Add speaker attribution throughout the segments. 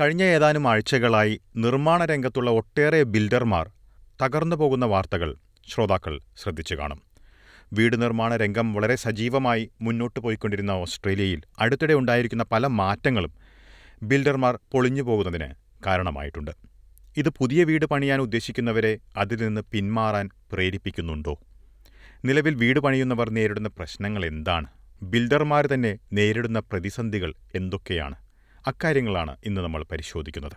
Speaker 1: കഴിഞ്ഞ ഏതാനും ആഴ്ചകളായി നിർമ്മാണ രംഗത്തുള്ള ഒട്ടേറെ ബിൽഡർമാർ തകർന്നു പോകുന്ന വാർത്തകൾ ശ്രോതാക്കൾ ശ്രദ്ധിച്ചു കാണും. വീട് നിർമ്മാണ രംഗം വളരെ സജീവമായി മുന്നോട്ട് പോയിക്കൊണ്ടിരുന്ന ഓസ്ട്രേലിയയിൽ അടുത്തിടെ ഉണ്ടായിരിക്കുന്ന പല മാറ്റങ്ങളും ബിൽഡർമാർ പൊളിഞ്ഞു പോകുന്നതിന് കാരണമായിട്ടുണ്ട്. ഇത് പുതിയ വീട് പണിയാൻ ഉദ്ദേശിക്കുന്നവരെ അതിൽ നിന്ന് പിന്മാറാൻ പ്രേരിപ്പിക്കുന്നുണ്ടോ? നിലവിൽ വീട് പണിയുന്നവർ നേരിടുന്ന പ്രശ്നങ്ങൾ എന്താണ്? ബിൽഡർമാർ തന്നെ നേരിടുന്ന പ്രതിസന്ധികൾ എന്തൊക്കെയാണ്? അക്കാര്യങ്ങളാണ് ഇന്ന് നമ്മൾ പരിശോധിക്കുന്നത്.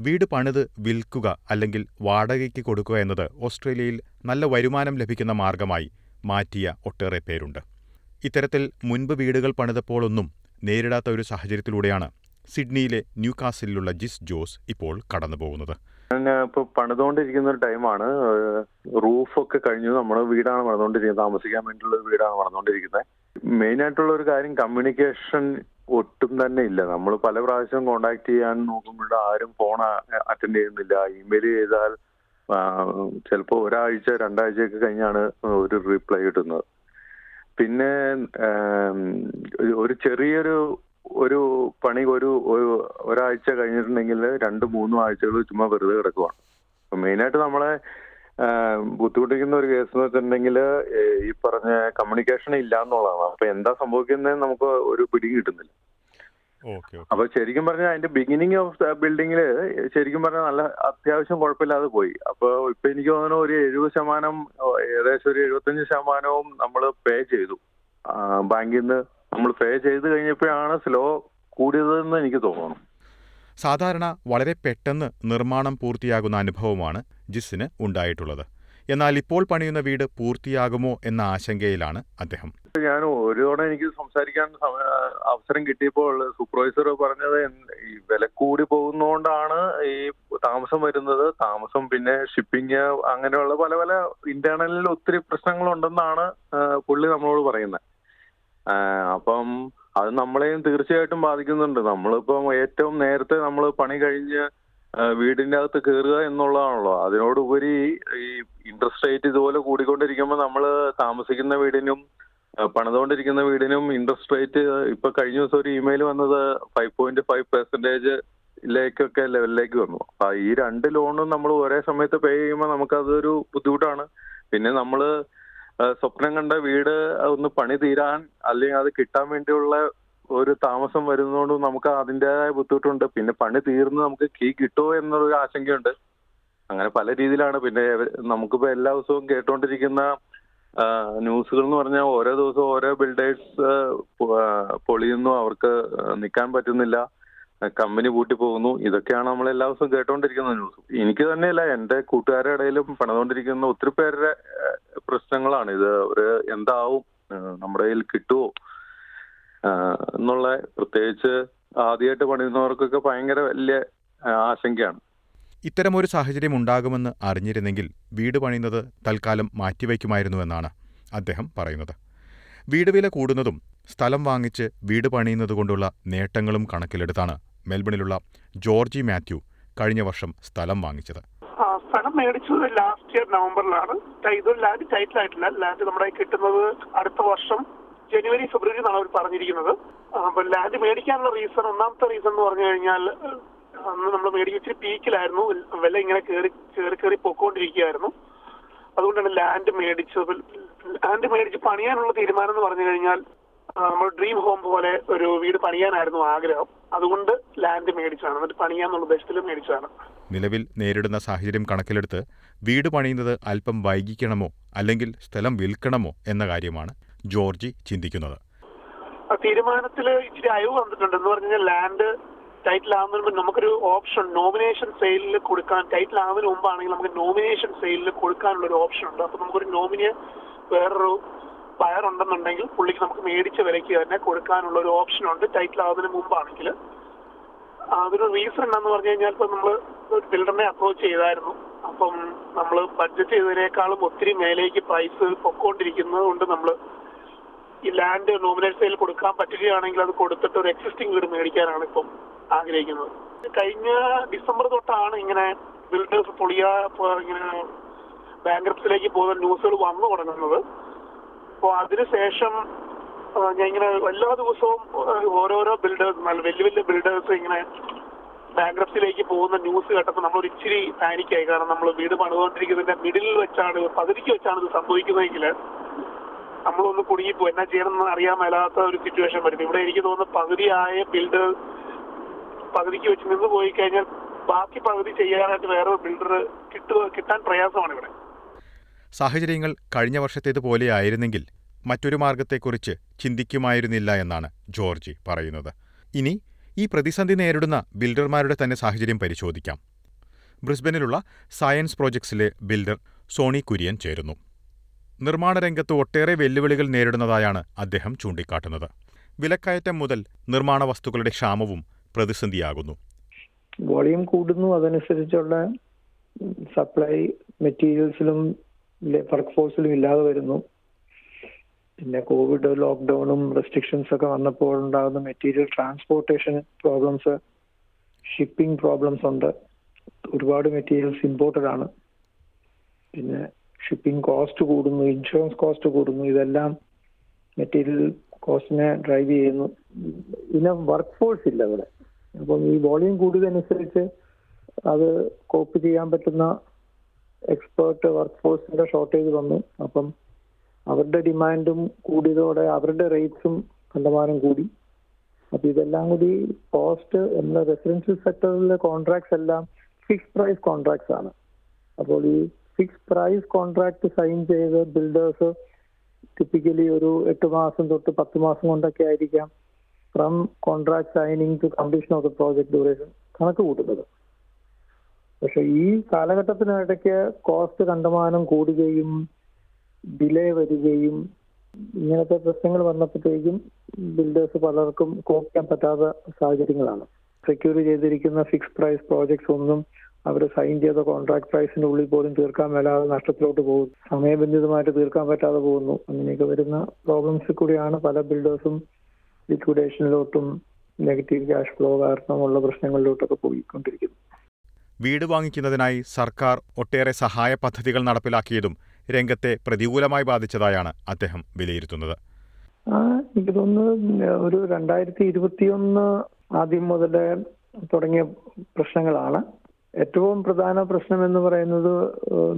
Speaker 1: വീട് പണിത് വിൽക്കുക അല്ലെങ്കിൽ വാടകയ്ക്ക് കൊടുക്കുക എന്നത് ഓസ്ട്രേലിയയിൽ നല്ല വരുമാനം ലഭിക്കുന്ന മാർഗമായി മാറ്റിയ ഒട്ടേറെ പേരുണ്ട്. ഇത്തരത്തിൽ മുൻപ് വീടുകൾ പണിതപ്പോഴൊന്നും നേരിടാത്ത ഒരു സാഹചര്യത്തിലൂടെയാണ് സിഡ്നിയിലെ ന്യൂ കാസിലുള്ള ജിസ് ജോസ് ഇപ്പോൾ കടന്നുപോകുന്നത്.
Speaker 2: ഇപ്പൊ പണിതുകൊണ്ടിരിക്കുന്ന ഒരു ടൈമാണ്. റൂഫൊക്കെ കഴിഞ്ഞു. നമ്മൾ വീടാണ് പണിതുകൊണ്ടിരിക്കുന്നത്. താമസിക്കാൻ വേണ്ടിയുള്ള വീടാണ് പണിതുകൊണ്ടിരിക്കുന്നത്. മെയിൻ ആയിട്ടുള്ള ഒരു കാര്യം കമ്മ്യൂണിക്കേഷൻ ഒട്ടും തന്നെ ഇല്ല. നമ്മൾ പല പ്രാവശ്യം കോണ്ടാക്ട് ചെയ്യാൻ നോക്കുമ്പോൾ ആരും ഫോൺ അറ്റൻഡ് ചെയ്യുന്നില്ല. ഇമെയിൽ ചെയ്താൽ ചിലപ്പോൾ ഒരാഴ്ച രണ്ടാഴ്ചയൊക്കെ കഴിഞ്ഞാണ് ഒരു റിപ്ലൈ കിട്ടുന്നത്. പിന്നെ ഒരു ചെറിയൊരു ഒരു പണി ഒരു ഒരാഴ്ച കഴിഞ്ഞിട്ടുണ്ടെങ്കിൽ രണ്ട് മൂന്നും ആഴ്ചകൾ ചുമ്മാ വെറുതെ കിടക്കുവാണ്. മെയിനായിട്ട് നമ്മളെ ബുദ്ധിമുട്ടിക്കുന്ന ഒരു കേസ് എന്ന് വെച്ചിട്ടുണ്ടെങ്കിൽ ഈ പറഞ്ഞ കമ്മ്യൂണിക്കേഷൻ ഇല്ല എന്നുള്ളതാണ് അപ്പൊ എന്താ സംഭവിക്കുന്നത് നമുക്ക് ഒരു പിടി കിട്ടുന്നില്ല. അപ്പൊ ശരിക്കും പറഞ്ഞാൽ അതിന്റെ ബിഗിനിങ് ഓഫ് ബിൽഡിങ്ങിൽ ശരിക്കും പറഞ്ഞാൽ നല്ല അത്യാവശ്യം കുഴപ്പമില്ലാതെ പോയി. അപ്പൊ ഇപ്പൊ എനിക്ക് തോന്നുന്നു ഒരു എഴുപത് ശതമാനം ഏകദേശം ഒരു എഴുപത്തഞ്ച് ശതമാനവും നമ്മൾ പേ ചെയ്തു. ബാങ്കിൽ നിന്ന് നമ്മൾ പേ ചെയ്ത് കഴിഞ്ഞപ്പോഴാണ് സ്ലോ കൂടിയതെന്ന് എനിക്ക് തോന്നുന്നു.
Speaker 1: സാധാരണ വളരെ പെട്ടെന്ന് നിർമ്മാണം പൂർത്തിയാകുന്ന അനുഭവമാണ് ജിസിന് ഉണ്ടായിട്ടുള്ളത്. എന്നാൽ ഇപ്പോൾ പണിയുന്ന വീട് പൂർത്തിയാകുമോ എന്ന ആശങ്കയിലാണ് അദ്ദേഹം.
Speaker 2: ഞാൻ ഒരു തവണ എനിക്ക് സംസാരിക്കാൻ അവസരം കിട്ടിയപ്പോൾ സൂപ്പർവൈസർ പറഞ്ഞത് ഈ വില കൂടി പോകുന്നതുകൊണ്ടാണ് ഈ താമസം വരുന്നത്. താമസം പിന്നെ ഷിപ്പിംഗ് അങ്ങനെയുള്ള പല പല ഇന്റേണലിൽ ഒത്തിരി പ്രശ്നങ്ങളുണ്ടെന്നാണ് പുള്ളി നമ്മളോട് പറയുന്നത്. അപ്പം അത് നമ്മളെയും തീർച്ചയായിട്ടും ബാധിക്കുന്നുണ്ട്. നമ്മളിപ്പം ഏറ്റവും നേരത്തെ നമ്മൾ പണി കഴിഞ്ഞ് വീടിന്റെ അകത്ത് കയറുക എന്നുള്ളതാണല്ലോ. അതിനോടുപരി ഈ ഇൻട്രസ്റ്റ് റേറ്റ് ഇതുപോലെ കൂടിക്കൊണ്ടിരിക്കുമ്പോൾ നമ്മൾ താമസിക്കുന്ന വീടിനും പണിതുകൊണ്ടിരിക്കുന്ന വീടിനും ഇൻട്രസ്റ്റ് റേറ്റ് ഇപ്പൊ കഴിഞ്ഞ ദിവസം ഒരു ഇമെയിൽ വന്നത് ഫൈവ് പോയിന്റ് ഫൈവ് പെർസെന്റേജ് ലേക്കൊക്കെ ലെവലിലേക്ക് വന്നു. അപ്പൊ ഈ രണ്ട് ലോണും നമ്മൾ ഒരേ സമയത്ത് പേ ചെയ്യുമ്പോൾ നമുക്കതൊരു ബുദ്ധിമുട്ടാണ്. പിന്നെ നമ്മൾ സ്വപ്നം കണ്ട വീട് ഒന്ന് പണി തീരാൻ അല്ലെങ്കിൽ അത് കിട്ടാൻ വേണ്ടിയുള്ള ഒരു താമസം വരുന്നതുകൊണ്ട് നമുക്ക് അതിന്റെതായ ബുദ്ധിമുട്ടുണ്ട്. പിന്നെ പണി തീർന്ന് നമുക്ക് കീ കിട്ടുമോ എന്നൊരു ആശങ്കയുണ്ട്. അങ്ങനെ പല രീതിയിലാണ്. പിന്നെ നമുക്കിപ്പോ എല്ലാ ദിവസവും കേട്ടുകൊണ്ടിരിക്കുന്ന ന്യൂസുകൾ എന്ന് പറഞ്ഞാൽ ഓരോ ദിവസവും ഓരോ ബിൽഡേഴ്സ് പൊളിയുന്നു. അവർക്ക് നിൽക്കാൻ പറ്റുന്നില്ല. കമ്പനി പൂട്ടി പോകുന്നു. ഇതൊക്കെയാണ് നമ്മൾ എല്ലാ ദിവസവും കേട്ടോണ്ടിരിക്കുന്ന ന്യൂസ്. എനിക്ക് തന്നെയല്ല എന്റെ കൂട്ടുകാരുടെ ഇടയിലും പണിതുകൊണ്ടിരിക്കുന്ന ഒത്തിരി പേരുടെ പ്രശ്നങ്ങളാണ്. ഇത് ഒരു എന്താവും നമ്മുടെ കയ്യിൽ കിട്ടുമോ എന്നുള്ള പ്രത്യേകിച്ച് ആദ്യമായിട്ട് പണിയുന്നവർക്കൊക്കെ ഭയങ്കര വലിയ ആശങ്കയാണ്.
Speaker 1: ഇത്തരം ഒരു സാഹചര്യം ഉണ്ടാകുമെന്ന് അറിഞ്ഞിരുന്നെങ്കിൽ വീട് പണിയുന്നത് തൽക്കാലം മാറ്റിവെക്കുമായിരുന്നുവെന്നാണ് അദ്ദേഹം പറയുന്നത്. വീട് വില കൂടുന്നതും സ്ഥലം വാങ്ങിച്ച് വീട് പണിയുന്നതുകൊണ്ടുള്ള നേട്ടങ്ങളും കണക്കിലെടുത്താണ് മെൽബണിലുള്ള ജോർജി മാത്യു കഴിഞ്ഞ വർഷം സ്ഥലം വാങ്ങിച്ചത്.
Speaker 3: സ്ഥലം മേടിച്ചത് ലാസ്റ്റ് ഇയർ നവംബറിലാണ്. ഇത് ലാൻഡ് ടൈറ്റിൽ ആയിട്ടില്ല. ലാൻഡ് നമ്മുടെ കിട്ടുന്നത് അടുത്ത വർഷം ജനുവരി ഫെബ്രുവരി എന്നാണ് അവർ പറഞ്ഞിരിക്കുന്നത്. അപ്പൊ ലാൻഡ് മേടിക്കാനുള്ള റീസൺ ഒന്നാമത്തെ റീസൺ എന്ന് പറഞ്ഞു കഴിഞ്ഞാൽ അന്ന് നമ്മൾ മേടിച്ച് ഇച്ചിരി പീക്കിലായിരുന്നു വില ഇങ്ങനെ കയറി കയറി കയറി പൊക്കോണ്ടിരിക്കുകയായിരുന്നു അതുകൊണ്ടാണ് ലാൻഡ് മേടിച്ചത്. ലാൻഡ് മേടിച്ച് പണിയാനുള്ള തീരുമാനം എന്ന് പറഞ്ഞു കഴിഞ്ഞാൽ നമ്മൾ ഡ്രീം ഹോം പോലെ ഒരു വീട് പണിയാനായിരുന്നു ആഗ്രഹം. അതുകൊണ്ട് ലാൻഡ് മേടിച്ചാണ് എന്നിട്ട് പണിയാന്നുള്ള ഉദ്ദേശത്തിൽ മേടിച്ചതാണ്.
Speaker 1: നിലവിൽ നേരിടുന്ന സാഹചര്യം കണക്കിലെടുത്ത് വീട് പണിയുന്നത് അല്പം വൈകിക്കണമോ അല്ലെങ്കിൽ സ്ഥലം വിൽക്കണമോ എന്ന കാര്യമാണ് ജോർജി ചിന്തിക്കുന്നത്.
Speaker 3: തീരുമാനത്തിൽ ഇച്ചിരി അയവ് വന്നിട്ടുണ്ട്. എന്ന് പറഞ്ഞാൽ ലാൻഡ് ടൈറ്റിൽ ആവുന്നതിന് മുമ്പ് നമുക്കൊരു ഓപ്ഷൻ നോമിനേഷൻ സെയിലിൽ കൊടുക്കാൻ ടൈറ്റിൽ ആവുന്നതിന് മുമ്പാണെങ്കിൽ നമുക്ക് നോമിനേഷൻ സെയിലിൽ കൊടുക്കാനുള്ള ഒരു ഓപ്ഷൻ ഉണ്ട്. അപ്പൊ നമുക്കൊരു നോമിനിയെ വേറൊരു ബയർ ഉണ്ടെന്നുണ്ടെങ്കിൽ പുള്ളിക്ക് നമുക്ക് മേടിച്ച വിലയ്ക്ക് തന്നെ കൊടുക്കാനുള്ള ഒരു ഓപ്ഷൻ ഉണ്ട്. ടൈറ്റിൽ ആവുന്നതിന് മുമ്പാണെങ്കിൽ. അതൊരു റീസൺ എന്താന്ന് പറഞ്ഞു കഴിഞ്ഞാൽ ഇപ്പൊ നമ്മൾ ബിൽഡറിനെ അപ്രോച്ച് ചെയ്തായിരുന്നു. അപ്പം നമ്മൾ ബഡ്ജറ്റ് ചെയ്തതിനേക്കാളും ഒത്തിരി മേലേക്ക് പ്രൈസ് പൊക്കോണ്ടിരിക്കുന്നത് കൊണ്ട് നമ്മൾ ഈ ലാൻഡ് നോമിനേറ്റ് സെയിൽ കൊടുക്കാൻ പറ്റുകയാണെങ്കിൽ അത് കൊടുത്തിട്ട് ഒരു എക്സിസ്റ്റിംഗ് വീട് മേടിക്കാനാണ് ഇപ്പം ആഗ്രഹിക്കുന്നത്. കഴിഞ്ഞ ഡിസംബർ തൊട്ടാണ് ഇങ്ങനെ ബിൽഡേഴ്സ് പൊളിയാ ഇങ്ങനെ ബാങ്ക്രപ്സിലേക്ക് പോകുന്ന ന്യൂസുകൾ വന്നു തുടങ്ങുന്നത്. അപ്പോൾ അതിനുശേഷം ഞാൻ ഇങ്ങനെ എല്ലാ ദിവസവും ഓരോരോ ബിൽഡേഴ്സ് വലിയ വലിയ ബിൽഡേഴ്സ് ഇങ്ങനെ ബാങ്ക്രപ്സിലേക്ക് പോകുന്ന ന്യൂസ് കേട്ടപ്പോൾ നമ്മൾ ഒരു ഇച്ചിരി പാനിക്കായി കാരണം നമ്മൾ വീട് പണിതുകൊണ്ടിരിക്കുന്നതിന്റെ മിഡിലിൽ വെച്ചാണ് പതിരിക്ക് വെച്ചാണ് ഇത് സംഭവിക്കുന്നതെങ്കിൽ നമ്മളൊന്ന് കുടുങ്ങിപ്പോ എന്നാ ചെയ്യണമെന്ന് അറിയാൻ മേലാത്ത ഒരു സിറ്റുവേഷൻ വരുന്നത് ഇവിടെ എനിക്ക് തോന്നുന്നു പകുതിയായ ബിൽഡർ പകുതിക്ക് വെച്ച് നിന്ന് പോയി കഴിഞ്ഞാൽ ബാക്കി പകുതി ചെയ്യാനായിട്ട് വേറെ ബിൽഡർ കിട്ടുക കിട്ടാൻ പ്രയാസമാണ് ഇവിടെ.
Speaker 1: സാഹചര്യങ്ങൾ കഴിഞ്ഞ വർഷത്തേതുപോലെയായിരുന്നെങ്കിൽ മറ്റൊരു മാർഗത്തെക്കുറിച്ച് ചിന്തിക്കുമായിരുന്നില്ല എന്നാണ് ജോർജി പറയുന്നത്. ഇനി ഈ പ്രതിസന്ധി നേരിടുന്ന ബിൽഡർമാരുടെ തന്നെ സാഹചര്യം പരിശോധിക്കാം. ബ്രിസ്ബനിലുള്ള സയൻസ് പ്രോജക്ട്സിലെ ബിൽഡർ സോണി കുര്യൻ ചേരുന്നു. നിർമ്മാണ രംഗത്ത് ഒട്ടേറെ വെല്ലുവിളികൾ നേരിടുന്നതായാണ് അദ്ദേഹം ചൂണ്ടിക്കാട്ടുന്നത്. വിലക്കയറ്റം മുതൽ നിർമ്മാണ വസ്തുക്കളുടെ ക്ഷാമവും പ്രതിസന്ധിയാകുന്നു.
Speaker 4: വോളിയം കൂടുന്നു. അതനുസരിച്ചുള്ള സപ്ലൈ മെറ്റീരിയൽസിലും വർക്ക് ഫോഴ്സിലും ഇല്ലാതെ വരുന്നു. പിന്നെ കോവിഡ് ലോക്ക്ഡൌണും റെസ്ട്രിക്ഷൻസ് ഒക്കെ വന്നപ്പോൾ ഉണ്ടാകുന്ന material transportation problems shipping problems ഉണ്ട്. ഒരുപാട് മെറ്റീരിയൽസ് ഇമ്പോർട്ടഡ് ആണ്. പിന്നെ ഷിപ്പിംഗ് കോസ്റ്റ് കൂടുന്നു ഇൻഷുറൻസ് കോസ്റ്റ് കൂടുന്നു. ഇതെല്ലാം മെറ്റീരിയൽ കോസ്റ്റിനെ ഡ്രൈവ് ചെയ്യുന്നു. പിന്നെ വർക്ക് ഫോഴ്സ് ഇല്ല ഇവിടെ. അപ്പം ഈ വോളിയം കൂടിയതനുസരിച്ച് അത് കോപ്പ് ചെയ്യാൻ പറ്റുന്ന എക്സ്പേർട്ട് വർക്ക് ഫോഴ്സിന്റെ ഷോർട്ടേജ് വന്നു. അപ്പം അവരുടെ ഡിമാൻഡും കൂടിയതോടെ അവരുടെ റേറ്റ്സും കണ്ടമാനം കൂടി. അപ്പൊ ഇതെല്ലാം കൂടി കോസ്റ്റ് എന്ന റെസിഡൻഷ്യൽ സെക്ടറിലെ കോൺട്രാക്ട്സ് എല്ലാം ഫിക്സ് പ്രൈസ് കോൺട്രാക്ട്സ് ആണ്. അപ്പോൾ ഈ ഫിക്സ് പ്രൈസ് കോൺട്രാക്ട് സൈൻ ചെയ്ത് ബിൽഡേഴ്സ് ടിപ്പിക്കലി ഒരു എട്ട് മാസം തൊട്ട് പത്ത് മാസം കൊണ്ടൊക്കെ ആയിരിക്കാം from contract signing to completion of the project duration കണക്ക് കൂട്ടുന്നത്. പക്ഷെ ഈ കാലഘട്ടത്തിനിടയ്ക്ക് കോസ്റ്റ് കണ്ടമാനം കൂടുകയും ഡിലേ വരികയും ഇങ്ങനത്തെ പ്രശ്നങ്ങൾ വന്നപ്പോഴത്തേക്കും ബിൽഡേഴ്സ് പലർക്കും കോപ്പ് ചെയ്യാൻ പറ്റാത്ത സാഹചര്യങ്ങളാണ്. സെക്യൂർ ചെയ്തിരിക്കുന്ന ഫിക്സ് പ്രൈസ് പ്രോജക്ട്സ് ഒന്നും അവർ സൈൻ ചെയ്ത കോൺട്രാക്ട് പ്രൈസിന്റെ ഉള്ളിൽ പോലും തീർക്കാൻ മേലാതെ നഷ്ടത്തിലോട്ട് പോകുന്നു. സമയബന്ധിതമായിട്ട് തീർക്കാൻ പറ്റാതെ പോകുന്നു. അങ്ങനെയൊക്കെ വരുന്ന പ്രോബ്ലംസ് കൂടിയാണ് പല ബിൽഡേഴ്സും ലിക്വിഡേഷനിലോട്ടും നെഗറ്റീവ് ക്യാഷ് ഫ്ലോ കാരണമുള്ള പ്രശ്നങ്ങളിലോട്ടൊക്കെ പോയിക്കൊണ്ടിരിക്കുന്നു
Speaker 1: വീട് വാങ്ങിക്കുന്നതിനായി സർക്കാർ ഒട്ടേറെ സഹായ പദ്ധതികൾ നടപ്പിലാക്കിയതും രംഗത്തെ പ്രതികൂലമായി ബാധിച്ചതായാണ് അദ്ദേഹം വിലയിരുത്തുന്നത്.
Speaker 4: എനിക്ക് ഒരു രണ്ടായിരത്തി ഇരുപത്തിയൊന്ന് ആദ്യം മുതൽ തുടങ്ങിയ പ്രശ്നങ്ങളാണ്. ഏറ്റവും പ്രധാന പ്രശ്നം എന്ന് പറയുന്നത്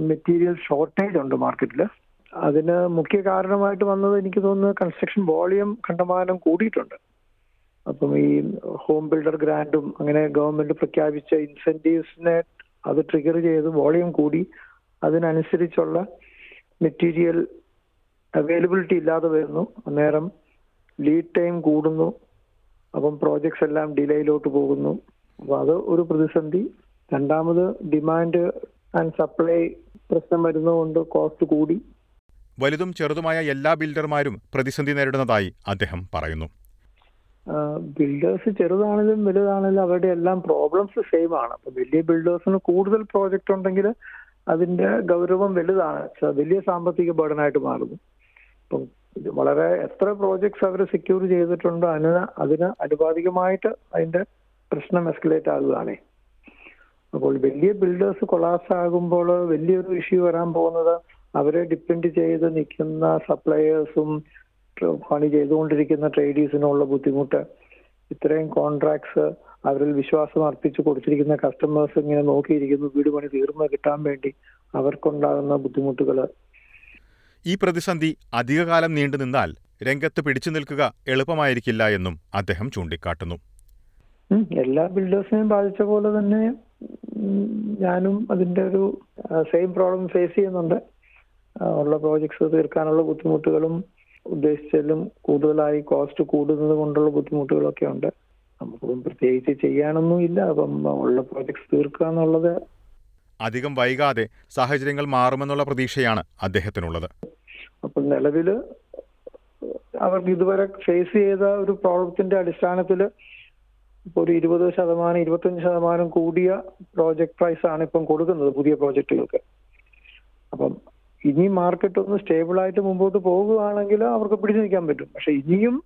Speaker 4: മെറ്റീരിയൽ ഷോർട്ടേജ് ഉണ്ട് മാർക്കറ്റിൽ അതിന് മുഖ്യ കാരണമായിട്ട് വന്നത് എനിക്ക് തോന്നുന്നു കൺസ്ട്രക്ഷൻ വോളിയം കണ്ടമാനം കൂടിയിട്ടുണ്ട്. അപ്പം ഈ ഹോം ബിൽഡർ ഗ്രാൻഡും അങ്ങനെ ഗവൺമെന്റ് പ്രഖ്യാപിച്ച ഇൻസെന്റീവ്സിനെ അത് ട്രിഗർ ചെയ്ത് വോളിയം കൂടി അതിനനുസരിച്ചുള്ള മെറ്റീരിയൽ അവൈലബിലിറ്റി ഇല്ലാതെ വരുന്നു. അന്നേരം ലീഡ് ടൈം കൂടുന്നു. അപ്പം പ്രോജക്ട്സ് എല്ലാം ഡിലേയിലോട്ട് പോകുന്നു. അപ്പൊ അത് ഒരു പ്രതിസന്ധി. രണ്ടാമത് ഡിമാൻഡ് ആൻഡ് സപ്ലൈ പ്രശ്നം വരുന്നതുകൊണ്ട് കോസ്റ്റ് കൂടി.
Speaker 1: വലുതും ചെറുതുമായ എല്ലാ ബിൽഡർമാരും പ്രതിസന്ധി നേരിടുന്നതായി അദ്ദേഹം പറയുന്നു.
Speaker 4: ബിൽഡേഴ്സ് ചെറുതാണെങ്കിലും വലുതാണെങ്കിലും അവരുടെ എല്ലാം പ്രോബ്ലംസ് സെയിം ആണ്. അപ്പൊ വലിയ ബിൽഡേഴ്സിന് കൂടുതൽ പ്രോജക്റ്റ് ഉണ്ടെങ്കിൽ അതിന്റെ ഗൗരവം വലുതാണ്. വലിയ സാമ്പത്തിക ബേഡനായിട്ട് മാറുന്നു. ഇത് വളരെ എത്ര പ്രോജക്ട്സ് അവർ സെക്യൂർ ചെയ്തിട്ടുണ്ടോ അതിന് അതിന് അനുപാതികമായിട്ട് അതിന്റെ പ്രശ്നം എസ്കലേറ്റ് ആകുകയാണേ. അപ്പോൾ വലിയ ബിൽഡേഴ്സ് കൊളാസ് ആകുമ്പോൾ വലിയൊരു ഇഷ്യൂ വരാൻ പോകുന്നത് അവരെ ഡിപ്പെൻഡ് ചെയ്ത് നിൽക്കുന്ന സപ്ലയേഴ്സും പണി ചെയ്തുകൊണ്ടിരിക്കുന്ന ട്രേഡീസിനുള്ള ബുദ്ധിമുട്ട്. ഇത്രയും കോൺട്രാക്ട്സ് അവരിൽ വിശ്വാസം അർപ്പിച്ച് കൊടുത്തിരിക്കുന്ന കസ്റ്റമേഴ്സ് ഇങ്ങനെ നോക്കിയിരിക്കുന്നു വീട് പണി തീർന്നു കിട്ടാൻ വേണ്ടി അവർക്കുണ്ടാകുന്ന ബുദ്ധിമുട്ടുകൾ
Speaker 1: ഈ പ്രതിസന്ധി അധികകാലം നീണ്ടു നിന്നാൽ രംഗത്ത് പിടിച്ചു നിൽക്കുക എളുപ്പമായിരിക്കില്ല എന്നും അദ്ദേഹം ചൂണ്ടിക്കാട്ടുന്നു.
Speaker 4: എല്ലാ ബിൽഡേഴ്സിനെയും ബാധിച്ച പോലെ തന്നെ ഞാനും അതിന്റെ ഒരു സെയിം പ്രോബ്ലം ഫേസ് ചെയ്യുന്നുണ്ട്. ഉള്ള പ്രോജക്ട്സ് തീർക്കാനുള്ള ബുദ്ധിമുട്ടുകളും ഉദ്ദേശിച്ചാലും കൂടുതലായി കോസ്റ്റ് കൂടുന്നത് കൊണ്ടുള്ള ബുദ്ധിമുട്ടുകളൊക്കെ ഉണ്ട്. നമുക്കിപ്പം പ്രത്യേകിച്ച് ചെയ്യാനൊന്നും ഇല്ല. അപ്പം ഉള്ള പ്രോജക്ട്സ് തീർക്കുക എന്നുള്ളത്
Speaker 1: അധികം വൈകാതെ സാഹചര്യങ്ങൾ മാറുമെന്നുള്ള പ്രതീക്ഷയാണ് അദ്ദേഹത്തിനുള്ളത്.
Speaker 4: അപ്പം നിലവിൽ അവർക്ക് ഇതുവരെ ഫേസ് ചെയ്ത ഒരു പ്രോബ്ലത്തിന്റെ അടിസ്ഥാനത്തിൽ ഇപ്പോൾ ഒരു ഇരുപത് ശതമാനം ഇരുപത്തഞ്ച് ശതമാനം കൂടിയ പ്രോജക്ട് പ്രൈസ് ആണ് ഇപ്പം കൊടുക്കുന്നത് പുതിയ പ്രോജക്റ്റുകൾക്ക് അപ്പം ഇനി മാർക്കറ്റ് ഒന്ന് സ്റ്റേബിൾ ആയിട്ട് മുമ്പോട്ട് പോകുകയാണെങ്കിൽ അവർക്ക് പിടിച്ചു നിൽക്കാൻ പറ്റും. പക്ഷെ ഇനിയും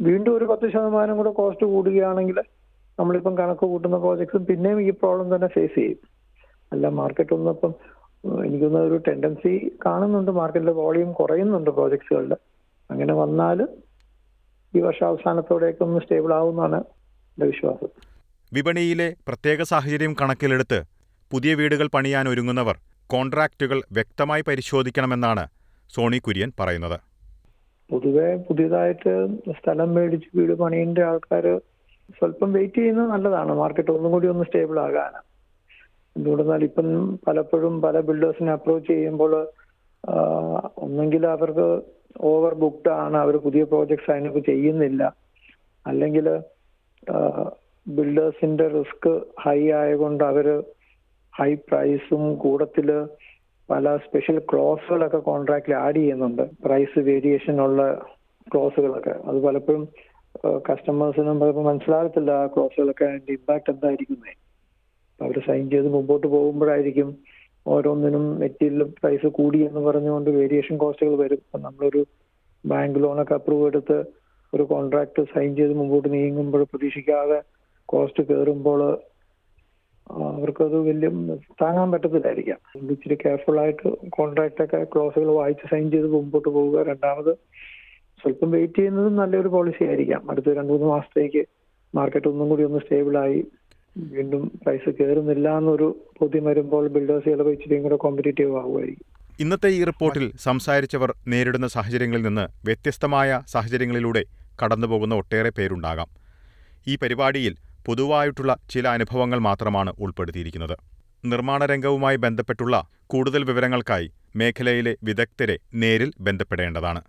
Speaker 4: വീണ്ടും ഒരു പത്ത് ശതമാനം കൂടെ കോസ്റ്റ് കൂടുകയാണെങ്കിൽ നമ്മളിപ്പം കണക്ക് കൂട്ടുന്ന പ്രോജക്ട്സും പിന്നെയും ഈ പ്രോബ്ലം തന്നെ ഫേസ് ചെയ്യും. അല്ല മാർക്കറ്റ് ഒന്നും ഇപ്പം എനിക്കൊന്ന് ഒരു ടെൻഡൻസി കാണുന്നുണ്ട്. മാർക്കറ്റിലെ വോളിയം കുറയുന്നുണ്ട് പ്രോജക്ട്സുകളുടെ അങ്ങനെ വന്നാൽ ഈ വർഷാവസാനത്തോടെയൊക്കെ ഒന്ന് സ്റ്റേബിൾ ആവുമെന്നാണ് എന്റെ വിശ്വാസം.
Speaker 1: വിപണിയിലെ പ്രത്യേക സാഹചര്യം കണക്കിലെടുത്ത് പുതിയ വീടുകൾ പണിയാൻ ഒരുങ്ങുന്നവർ കോൺട്രാക്റ്റുകൾ വ്യക്തമായി പരിശോധിക്കണമെന്നാണ് സോണി കുര്യൻ പറയുന്നത്.
Speaker 4: പൊതുവെ പുതിയതായിട്ട് സ്ഥലം മേടിച്ച് വീട് പണിയേണ്ട ആൾക്കാർ സ്വല്പം വെയിറ്റ് ചെയ്യുന്നത് നല്ലതാണ്. മാർക്കറ്റ് ഒന്നും കൂടി ഒന്ന് സ്റ്റേബിൾ ആകാൻ എന്തുകൊണ്ടെന്നാൽ ഇപ്പം പലപ്പോഴും പല ബിൽഡേഴ്സിനെ അപ്രോച്ച് ചെയ്യുമ്പോൾ ഒന്നെങ്കിൽ അവർക്ക് ഓവർ ബുക്ക്ഡ് ആണ് അവർ പുതിയ പ്രോജക്ട്സ് അതിനൊക്കെ ചെയ്യുന്നില്ല. അല്ലെങ്കിൽ ബിൽഡേഴ്സിന്റെ റിസ്ക് ഹൈ ആയതുകൊണ്ട് അവർ ഹൈ പ്രൈസും കൂടത്തിൽ പല സ്പെഷ്യൽ ക്ലോസുകളൊക്കെ കോൺട്രാക്റ്റിൽ ആഡ് ചെയ്യുന്നുണ്ട്. പ്രൈസ് വേരിയേഷൻ ഉള്ള ക്ലോസുകളൊക്കെ അത് പലപ്പോഴും കസ്റ്റമേഴ്സിനും പലപ്പോൾ മനസ്സിലാകത്തില്ല ആ ക്ലോസുകളൊക്കെ അതിന്റെ ഇമ്പാക്ട് എന്തായിരിക്കുന്നേ. അവർ സൈൻ ചെയ്ത് മുമ്പോട്ട് പോകുമ്പോഴായിരിക്കും ഓരോന്നിനും മെറ്റീരിയൽ പ്രൈസ് കൂടി എന്ന് പറഞ്ഞുകൊണ്ട് വേരിയേഷൻ കോസ്റ്റുകൾ വരും. അപ്പം നമ്മളൊരു ബാങ്ക് ലോണൊക്കെ അപ്രൂവ് എടുത്ത് ഒരു കോൺട്രാക്ട് സൈൻ ചെയ്ത് മുമ്പോട്ട് നീങ്ങുമ്പോൾ പ്രതീക്ഷിക്കാതെ കോസ്റ്റ് കയറുമ്പോൾ അവർക്കത് വലിയ താങ്ങാൻ പറ്റത്തില്ലായിരിക്കാം. ഇച്ചിരി കെയർഫുൾ ആയിട്ട് ഒക്കെ ക്ലോസുകൾ വായിച്ച് സൈൻ ചെയ്ത് മുമ്പോട്ട് പോവുക. രണ്ടാമത് സ്വല്പം വെയിറ്റ് ചെയ്യുന്നതും നല്ലൊരു പോളിസി ആയിരിക്കാം. അടുത്ത രണ്ടു മൂന്ന് മാസത്തേക്ക് മാർക്കറ്റ് ഒന്നും കൂടി ഒന്ന് സ്റ്റേബിളായി വീണ്ടും പ്രൈസ് കയറുന്നില്ല എന്നൊരു ബോധ്യം വരുമ്പോൾ ബിൽഡേഴ്സ് ഇച്ചിരിയും കൂടെ കോമ്പറ്റേറ്റീവ് ആവുമായിരിക്കും.
Speaker 1: ഇന്നത്തെ ഈ റിപ്പോർട്ടിൽ സംസാരിച്ചവർ നേരിടുന്ന സാഹചര്യങ്ങളിൽ നിന്ന് വ്യത്യസ്തമായ സാഹചര്യങ്ങളിലൂടെ കടന്നുപോകുന്ന ഒട്ടേറെ പേരുണ്ടാകാം. ഈ പരിപാടിയിൽ പൊതുവായിട്ടുള്ള ചില അനുഭവങ്ങൾ മാത്രമാണ് ഉൾപ്പെടുത്തിയിരിക്കുന്നത്. നിർമ്മാണ രംഗവുമായി ബന്ധപ്പെട്ടുള്ള കൂടുതൽ വിവരങ്ങൾക്കായി മേഖലയിലെ വിദഗ്ധരെ നേരിൽ ബന്ധപ്പെടേണ്ടതാണ്.